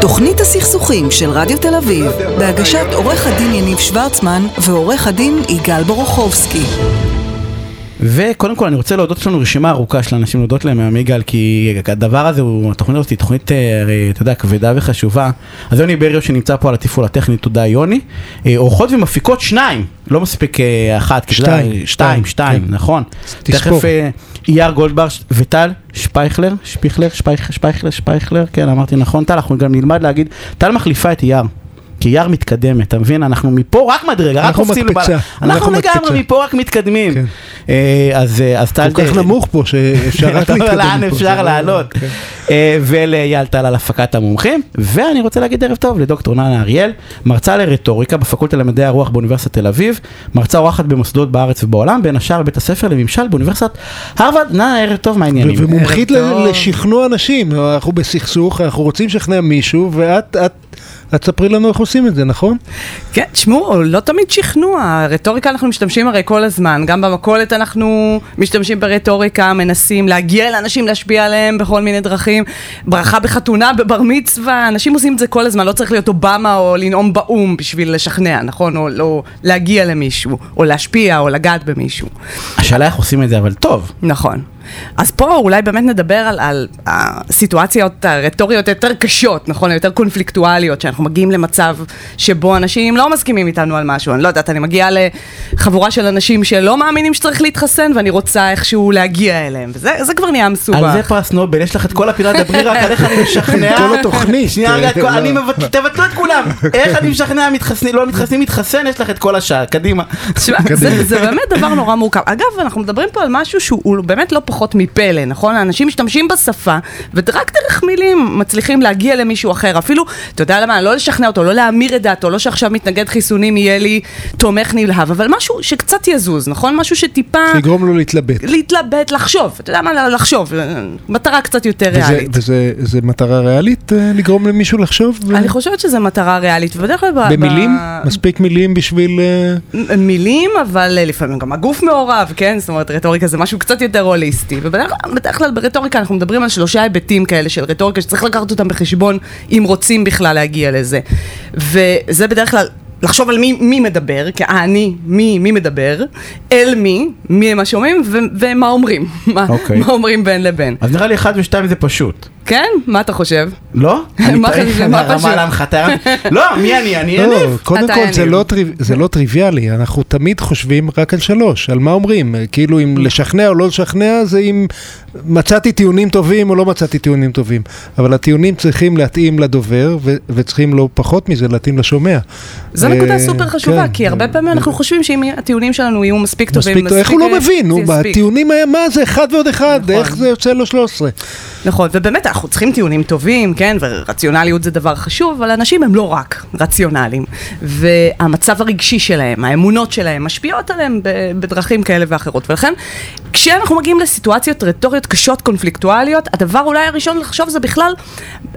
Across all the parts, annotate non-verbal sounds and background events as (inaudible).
תוכנית הסכסוכים של רדיו תל אביב, בהגשת עורך הדין יניב שוורצמן ועורך הדין יגאל בורוכובסקי. וקודם כל אני רוצה להודות, יש לנו רשימה ארוכה של אנשים להודות להם היום יגאל, כי הדבר הזה, הוא, התוכנית הזאת היא תוכנית, אה, הרי, אתה יודע, כבדה וחשובה. אז יוני בריו שנמצא פה על התפעול הטכני, תודה יוני. אה, אורחות ומפיקות שניים, לא מספיק אה, אחת, זה- שתיים, שתיים, שתיים, כן. נכון. תספור. תכף אה, אייר גולדבר וטל שפייכלר, שפיכלר, שפייכ- שפייכלר, שפייכלר, כן אמרתי נכון, טל, אנחנו גם נלמד להגיד, טל מחליפה את אייר. כי אייר מתקדמת, אתה מבין? אנחנו מפה רק מדרגה, רק אנחנו קופצים למעלה. אנחנו. לגמרי מפה רק מתקדמים. כן. אה, אז אה, אז טל... כל כך נמוך פה שאפשר (laughs) רק אתה אומר, להתקדם. לאן אפשר לא- לעלות? כן. אה, ולאייל טל על הפקת המומחים, ואני רוצה להגיד ערב טוב לדוקטור ננה אריאל, מרצה לרטוריקה בפקולטה למדעי הרוח באוניברסיטת תל אביב, מרצה אורחת במוסדות בארץ ובעולם, בין השאר בבית הספר לממשל באוניברסיטת הרווארד, ננה ערב טוב, מה העניינים? ומומחית. לשכנוע אנשים, אנחנו בסכסוך, אנחנו רוצים לשכנע מישהו, ואת, את, תספרי לנו איך עושים את זה, נכון? כן, תשמעו, לא תמיד שכנוע, רטוריקה אנחנו משתמשים הרי כל הזמן, גם במכולת אנחנו משתמשים ברטוריקה, מנסים להגיע לאנשים, להשפיע עליהם בכל מיני דרכים, ברכה בחתונה, בבר מצווה, אנשים עושים את זה כל הזמן, לא צריך להיות אובמה או לנאום באו"ם בשביל לשכנע, נכון? או לא להגיע למישהו, או להשפיע, או לגעת במישהו. השאלה איך עושים את זה, אבל טוב. נכון. אז פה אולי באמת נדבר על, על הסיטואציות הרטוריות היותר קשות, נכון? היותר קונפליקטואליות, שאנחנו מגיעים למצב שבו אנשים לא מסכימים איתנו על משהו. אני לא יודעת, אני מגיעה לחבורה של אנשים שלא מאמינים שצריך להתחסן, ואני רוצה איכשהו להגיע אליהם. וזה זה כבר נהיה מסובך. על זה פרס נובל, יש לך את כל הפינה, דברי רק על איך אני משכנע. כל התוכנית. שנייה, רגע, כל- לא. אני מבט- תבטלו את כולם. איך אני משכנע מתחסנים, לא מתחסנים, מתחסן, יש לך את כל השעה, קדימה. זה, זה באמת דבר נורא מורכב. אגב, אנחנו מדברים פה על משהו שהוא באמת לא פחות מפלא, נכון? האנשים משתמשים בשפה, ורק דרך מילים מצליחים להגיע למישהו אחר. אפילו, אתה יודע למה, לא לשכנע אותו, לא להמיר את דעתו, לא שעכשיו מתנגד חיסונים יהיה לי תומך נלהב, אבל משהו שקצת יזוז, נכון? משהו שטיפה... שיגרום לו להתלבט. להתלבט, לחשוב, אתה יודע מה, לחשוב, מטרה קצת יותר וזה, ריאלית. וזה זה מטרה ריאלית אה, לגרום למישהו לחשוב? ו- אני חושבת שזו מטרה ריאלית, ובדרך כלל... במילים? ב- מספיק מילים בשביל... אה, מילים, אבל אה, לפעמים גם הגוף מעורב, כן? זאת אומרת, רטוריקה זה משהו קצת יותר הוליסטי. ובדרך בדרך כלל ברטוריקה אנחנו מדברים על שלושה היבטים כאלה של רטוריקה שצריך לקחת אותם בחשבון אם רוצים בכלל להגיע לזה. וזה בדרך כלל... לחשוב על מי, מי מדבר, כאני, מי, מי מדבר, אל מי, מי הם השומעים ו- ומה אומרים, (laughs) מה, אוקיי. מה אומרים בין לבין. אז נראה לי אחד ושתיים זה פשוט. כן? מה אתה חושב? לא? (laughs) אני מה? חשוב, מה הרמה פשוט? להנחתה. לא, מי אני? אני לא, יניב. קודם אתה כל זה. לא, זה לא טריוויאלי, אנחנו תמיד חושבים רק על שלוש, על מה אומרים, כאילו אם לשכנע או לא לשכנע זה אם מצאתי טיעונים טובים או לא מצאתי טיעונים טובים, אבל הטיעונים צריכים להתאים לדובר ו- וצריכים לא פחות מזה להתאים לשומע. זו אה, נקודה סופר חשובה, כן. כי הרבה פעמים אנחנו חושבים שאם הטיעונים שלנו יהיו מספיק טובים, מספיק איך הוא לא אה, מבין. בטיעונים היה, מה זה אחד ועוד אחד, נכון. איך זה יוצא לו 13? נכון, ובאמת אנחנו צריכים טיעונים טובים, כן, ורציונליות זה דבר חשוב, אבל אנשים הם לא רק רציונליים. והמצב הרגשי שלהם, האמונות שלהם, משפיעות עליהם בדרכים כאלה ואחרות. ולכן, כשאנחנו מגיעים לסיטואציות רטוריות קשות, קונפליקטואליות, הדבר אולי הראשון לחשוב זה בכלל,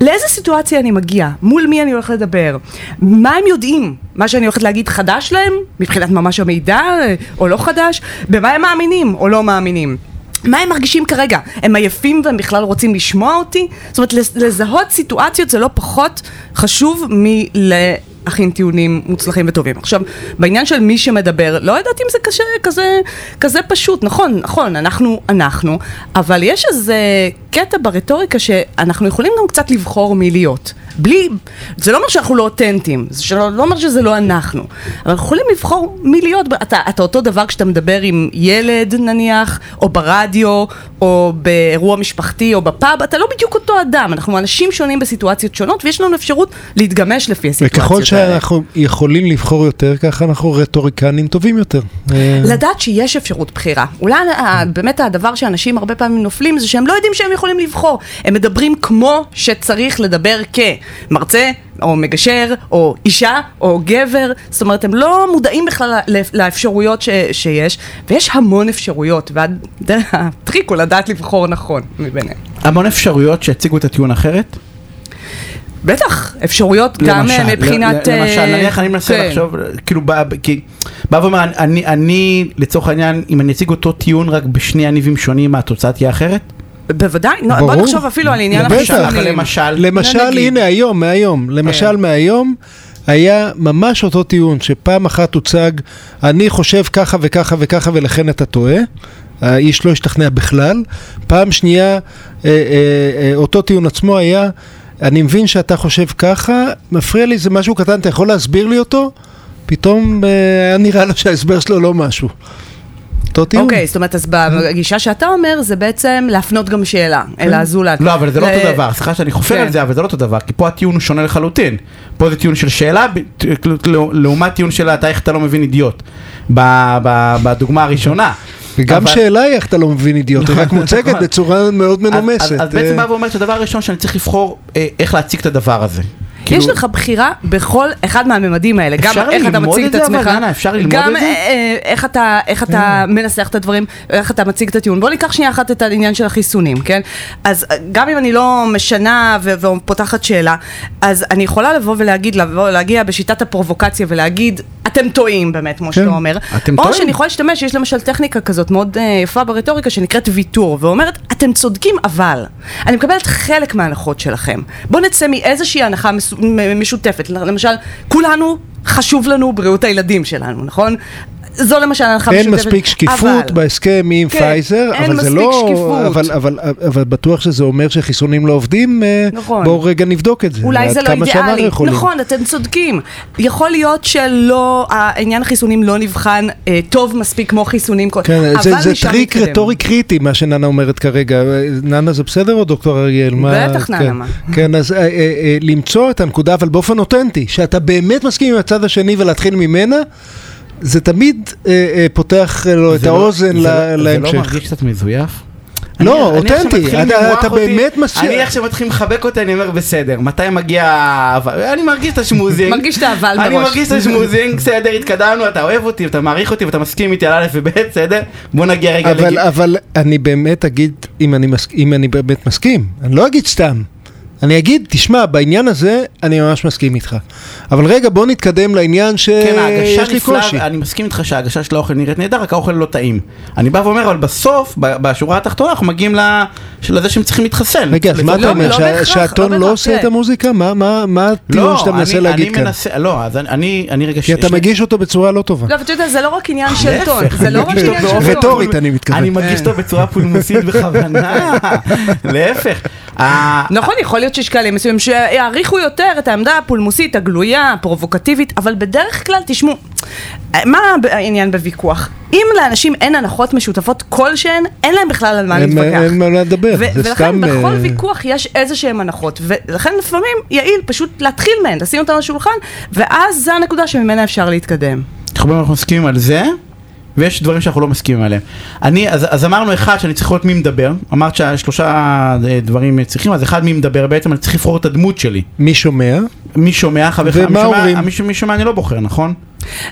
לאיזה סיטואציה אני מגיע? מול מי אני הולכת לדבר? מה הם יודעים? מה שאני הולכת להגיד חדש להם? מבחינת ממש המידע, אה, או לא חדש? במה הם מאמינים או לא מאמינים? מה הם מרגישים כרגע? הם עייפים והם בכלל רוצים לשמוע אותי? זאת אומרת, לז- לזהות סיטואציות זה לא פחות חשוב מלהכין טיעונים מוצלחים וטובים. עכשיו, בעניין של מי שמדבר, לא יודעת אם זה קשה, כזה, כזה פשוט. נכון, נכון, אנחנו, אנחנו, אבל יש איזה קטע ברטוריקה שאנחנו יכולים גם קצת לבחור מי להיות. בלי, זה לא אומר שאנחנו לא אותנטיים, זה לא אומר שזה לא אנחנו, אבל אנחנו יכולים לבחור מי להיות, אתה, אתה אותו דבר כשאתה מדבר עם ילד נניח, או ברדיו, או באירוע משפחתי, או בפאב, אתה לא בדיוק אותו אדם, אנחנו אנשים שונים בסיטואציות שונות, ויש לנו אפשרות להתגמש לפי הסיטואציות וככל האלה. שאנחנו יכולים לבחור יותר, ככה אנחנו רטוריקנים טובים יותר. אה, לדעת שיש אפשרות בחירה. אולי ה- באמת הדבר שאנשים הרבה פעמים נופלים זה שהם לא יודעים שהם יכולים לבחור. הם מדברים כמו שצריך לדבר כמרצה, או מגשר, או אישה, או גבר. זאת אומרת, הם לא מודעים בכלל לאפשרויות ש- שיש, ויש המון אפשרויות, והטריק הוא לדעת לבחור נכון מביניהם. המון אפשרויות שהציגו את הטיעון אחרת. בטח, אפשרויות גם למשל, אה, מבחינת... למשל, אה, נניח אני מנסה כן. לחשוב, כאילו, בא- כי, בא ואומר, אני, אני, לצורך העניין, אם אני אציג אותו טיעון רק בשני יניבים שונים, התוצאה תהיה אחרת? בוודאי, בוא ברור. נחשוב אפילו על עניין בטח. החיסונים. למשל, למשל, נגיד. הנה היום, מהיום, למשל כן. מהיום, היה ממש אותו טיעון, שפעם אחת הוצג, אני חושב ככה וככה וככה ולכן אתה טועה. האיש לא השתכנע בכלל. פעם שנייה, אה, אה, אה, אותו טיעון עצמו היה, אני מבין שאתה חושב ככה, מפריע לי, זה משהו קטן, אתה יכול להסביר לי אותו? פתאום אה, היה נראה לו שההסבר שלו לא משהו. אותו טיעון. אוקיי, זאת אומרת, אז בגישה שאתה אומר, זה בעצם להפנות גם שאלה אל הזולת. לא, אבל זה לא ל- אותו דבר, סליחה שאני חופר כן. על זה, אבל זה לא אותו דבר, כי פה הטיעון הוא שונה לחלוטין. פה זה טיעון של שאלה, לעומת טיעון של אתה איך אתה לא מבין אידיוט, ב- ב- בדוגמה הראשונה. וגם אבל- שאלה היא איך אתה לא מבין אידיוט, היא רק נכון, מוצגת נכון. בצורה מאוד מנומסת. אז אז בעצם אה, בא ואומר שהדבר הראשון שאני צריך לבחור אה, איך להציג את הדבר הזה. יש כאילו- לך בחירה בכל אחד מהממדים האלה, גם איך אתה מציג את את אבל, עצמך, דנה, אפשר ללמוד גם את זה? אה, איך אתה, איך אתה מנסח את הדברים, איך אתה מציג את הטיעון. בוא ניקח שנייה אחת את העניין של החיסונים, כן? אז אה, גם אם אני לא משנה ו- ופותחת שאלה, אז אני יכולה לבוא ולהגיד, לבוא, להגיע בשיטת הפרובוקציה ולהגיד, אתם טועים באמת, כמו שאתה אומר. אתם או טועים. שאני יכולה להשתמש, יש למשל טכניקה כזאת מאוד אה, יפה ברטוריקה שנקראת ויתור, ואומרת, אתם צודקים, אבל אני מקבלת חלק מההנחות שלכם. בואו נצא מאיזושהי הנחה מס- מ- משותפת, למשל, כולנו, חשוב לנו בריאות הילדים שלנו, נכון? זו למשל הנחה אין משותפת. מספיק שקיפות אבל- בהסכם עם כן, פייזר, אין אבל זה מספיק לא... שקיפות. אבל, אבל, אבל בטוח שזה אומר שחיסונים לא עובדים? אה, נכון. בואו רגע נבדוק את זה. אולי זה לא אידיאלי. נכון, אתם צודקים. יכול להיות שלא, העניין החיסונים לא נבחן אה, טוב מספיק כמו חיסונים, כן, אבל זה, זה טריק. רטורי קריטי, מה שננה אומרת כרגע. ננה זה בסדר או דוקטור אריאל? בטח, ננה, כן. מה? כן, אז אה, אה, אה, למצוא את הנקודה, אבל באופן אותנטי, שאתה באמת מסכים עם הצד השני ולהתחיל ממנה, זה תמיד אה, אה, פותח אה, לו את לא- האוזן זה ל- לא- להמשך. זה לא מרגיש קצת מזויף? לא, אני- אני עכשיו אותנטי, מתחיל אתה- אתה אותי, באמת משאיר- אני איך שמתחילים לחבק אותי, אני אומר בסדר, מתי מגיע... האהבה? אני מרגיש את השמוזינג. מרגיש את האבל אני מראש. מרגיש את השמוזינג, בסדר, התקדמנו, אתה אוהב אותי, אתה מעריך אותי ואתה מסכים איתי על א' וב', בסדר? בוא נגיע רגע אבל, לגיל. אבל אני באמת אגיד, אם אני, מס, אם אני באמת מסכים, אני לא אגיד סתם. אני אגיד, תשמע, בעניין הזה אני ממש מסכים איתך. אבל רגע, בוא נתקדם לעניין כן, ההגשה שיש לי נפלאה, קושי. אני מסכים איתך שההגשה של האוכל נראית נהדר, רק האוכל לא טעים. אני בא ואומר, אבל בסוף, ב- בשורה התחתונה, אנחנו מגיעים לזה שהם צריכים להתחסן. רגע, אז מה אתה אומר, לא בהכרח, שהטון לא לא עושה תראה. את המוזיקה? מה- מה מה הטיעון לא, שאתה מנסה אני- להגיד אני כאן? מנסה, לא, אז אני- אני אני רגע... כי אתה לי- מגיש אותו בצורה לא טובה. לא, ואתה יודע, זה לא רק עניין של טון, זה לא רק עניין של טון. רטורית, אני מתכוון. אני מגיש אותו בצורה פולמוסית בכוונה, (laughs) להפך. ה- נכון, יכול להיות שיש כאלה מסוימים שיעריכו יותר את העמדה הפולמוסית, הגלויה, הפרובוקטיבית, אבל בדרך כלל, תשמעו, מה העניין בוויכוח? אם לאנשים אין הנחות משותפות כלשהן, אין להם בכלל על מה להתווכח. אין מה לדבר, זה ולכן סתם, בכל אה, ויכוח יש איזה שהם הנחות, ולכן לפעמים יעיל פשוט להתחיל מהן, לשים אותן על השולחן, ואז זה הנקודה שממנה אפשר להתקדם. אנחנו מסכימים על זה, ויש דברים שאנחנו לא מסכימים עליהם. אני, אז, אז אמרנו אחד שאני צריך לראות מי מדבר, אמרת שהשלושה אה, דברים צריכים, אז אחד מי מדבר בעצם, אני צריך לבחור את הדמות שלי. מי שומע? מי שומע, חבר ומה מי שומע- אומרים? מי מי שומע אני לא בוחר, נכון?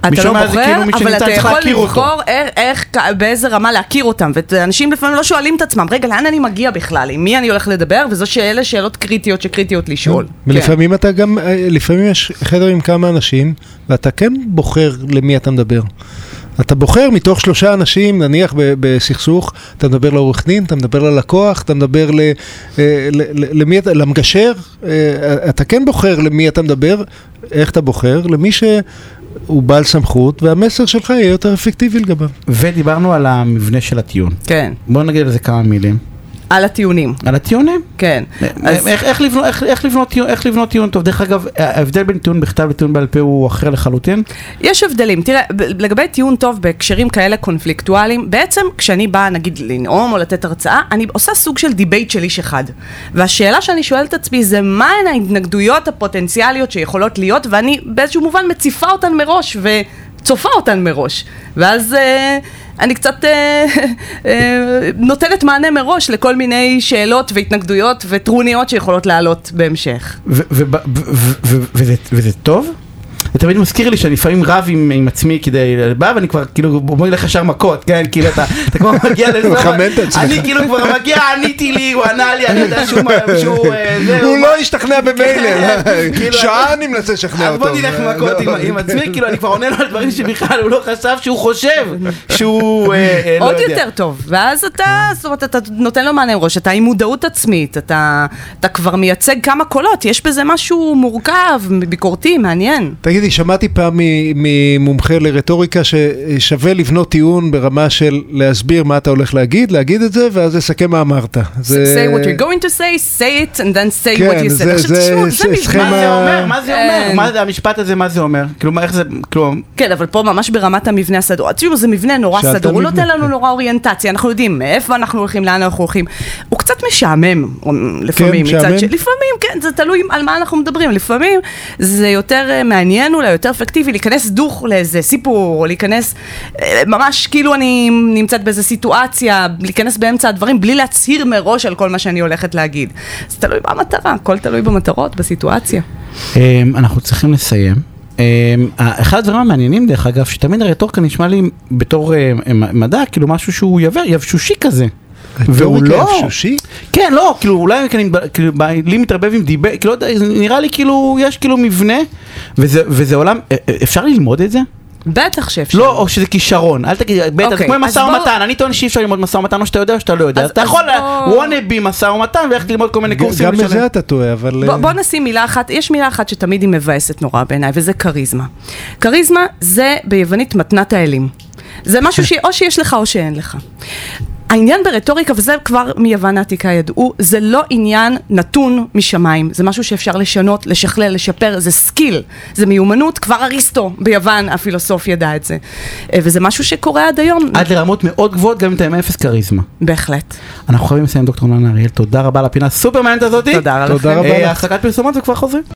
אתה לא בוחר, כאילו מי אבל אתה יכול. לבחור איך, איך, באיזה רמה להכיר אותם. ואנשים לפעמים לא שואלים את עצמם, רגע, לאן אני מגיע בכלל? עם מי אני הולך לדבר? וזו שאלה שאלות קריטיות שקריטיות לשאול. כן. ולפעמים אתה גם, אה, לפעמים יש חדר עם כמה אנשים, ואתה כן בוחר למי אתה מדבר. אתה בוחר מתוך שלושה אנשים, נניח בסכסוך, אתה מדבר לעורך דין, אתה מדבר ללקוח, אתה מדבר ל, אה, ל, ל, למי אתה, למגשר, אה, אתה כן בוחר למי אתה מדבר, איך אתה בוחר? למי שהוא בעל סמכות, והמסר שלך יהיה יותר אפקטיבי לגביו. ודיברנו על המבנה של הטיעון. כן, בואו נגיד על זה כמה מילים. על הטיעונים, על הטיעונים. כן. אז- איך, איך, לבנות, איך, איך, לבנות טיעון, איך לבנות טיעון טוב? דרך אגב, ההבדל בין טיעון בכתב לטיעון בעל פה הוא אחר לחלוטין. יש הבדלים. תראה, לגבי טיעון טוב בהקשרים כאלה קונפליקטואליים, בעצם כשאני באה נגיד לנאום או לתת הרצאה, אני עושה סוג של debate של איש אחד. והשאלה שאני שואלת את עצמי זה מהן ההתנגדויות הפוטנציאליות שיכולות להיות, ואני באיזשהו מובן מציפה אותן מראש וצופה אותן מראש. ואז אה, אני קצת אה, אה, נותנת מענה מראש לכל מיני שאלות והתנגדויות וטרוניות שיכולות לעלות בהמשך. וזה טוב? זה תמיד מזכיר לי שאני לפעמים רב עם, עם עצמי כדי, בא ואני כבר כאילו בוא נלך ישר מכות, כן, כאילו אתה, אתה כבר מגיע לסוף, מחמם את עצמך. אני כאילו כבר מגיע, עניתי לי, הוא ענה לי, אני יודע שהוא, שהוא, אה, זה, הוא לא השתכנע במילא, (laughs) כאילו, שעה אני מנסה לשכנע אז אותו. בוא נלך מכות עם- לא. עם עצמי, כאילו אני כבר עונה לו על דברים שבכלל הוא לא חשב שהוא חושב שהוא, אה, אה, לא עוד. יותר טוב, ואז אתה, זאת אומרת, אתה נותן לו מענה ראש, אתה עם מודעות עצמית, אתה, אתה כבר מייצג כמה קולות, יש בזה משהו מורכב, ביקורתי, מעניין. תגידי, שמעתי פעם מ- ממומחה לרטוריקה ששווה לבנות טיעון ברמה של להסביר מה אתה הולך להגיד, להגיד את זה, ואז לסכם מה אמרת. זה- say what you're going to say, say it, and then say כן, what you said. זה- עכשיו זה- תשמעו, זה זה מה סכמה- נשמע... זה אומר? מה זה אומר? אין. מה זה המשפט הזה, מה זה אומר? כאילו, מה- איך זה, כאילו, כן, אבל פה ממש ברמת המבנה הסדור. תראו, זה מבנה נורא סדור, הוא מבנה, נותן לנו. נורא אוריינטציה, אנחנו יודעים מאיפה אנחנו הולכים, לאן אנחנו הולכים. הוא קצת משעמם לפעמים, כן, משעמם? מצד ש... לפעמים, כן, זה תלוי על מה אנחנו מדברים. לפעמים זה יותר אה, מעניין אולי, יותר אפקטיבי, להיכנס דוך לאיזה סיפור, או להיכנס אה, ממש כאילו אני נמצאת באיזה סיטואציה, להיכנס באמצע הדברים, בלי להצהיר מראש על כל מה שאני הולכת להגיד. זה תלוי במטרה, הכל תלוי במטרות, בסיטואציה. אמ, אנחנו צריכים לסיים. אמ, אחד הדברים המעניינים דרך אגב, שתמיד הרטוריקה נשמע לי בתור אה, מדע, כאילו משהו שהוא יבש- יבשושי כזה. והוא רטוריקה לא, יבשושי? כן לא, כאילו אולי אני, כאילו, לי מתערבב עם דיבר, כאילו לא נראה לי כאילו יש כאילו מבנה, וזה, וזה עולם, אפשר ללמוד את זה? בטח שאפשר. לא, או שזה כישרון, אל תגיד, בטח, זה אוקיי, כמו משא בוא- ומתן, אני טוען שאי אפשר ללמוד משא ומתן או שאתה יודע או שאתה לא יודע, אז- אז אתה אז יכול, בוא- וואנה בי משא ומתן וללכת ללמוד כל מיני קורסים. גם. בזה אתה טועה, אבל... בוא, אה, בוא נשים מילה אחת, יש מילה אחת שתמיד היא מבאסת נורא בעיניי, וזה כריזמה. כריזמה זה ביוונית מתנת האלים. זה משהו שאו שיש לך או שאין לך. העניין ברטוריקה, וזה כבר מיוון העתיקה ידעו, זה לא עניין נתון משמיים, זה משהו שאפשר לשנות, לשכלל, לשפר, זה skill, זה מיומנות, כבר אריסטו ביוון הפילוסוף ידע את זה. אה, וזה משהו שקורה עד היום, עד לרמות מאוד גבוהות, גם אם אתה עם אפס כריזמה. בהחלט. אנחנו חייבים לסיים דוקטור ננה אריאל, תודה רבה על הפינה הסופר מעניינת הזאתי. תודה לכם. תודה רבה אה, לך. הפסקת פרסומות וכבר חוזרים.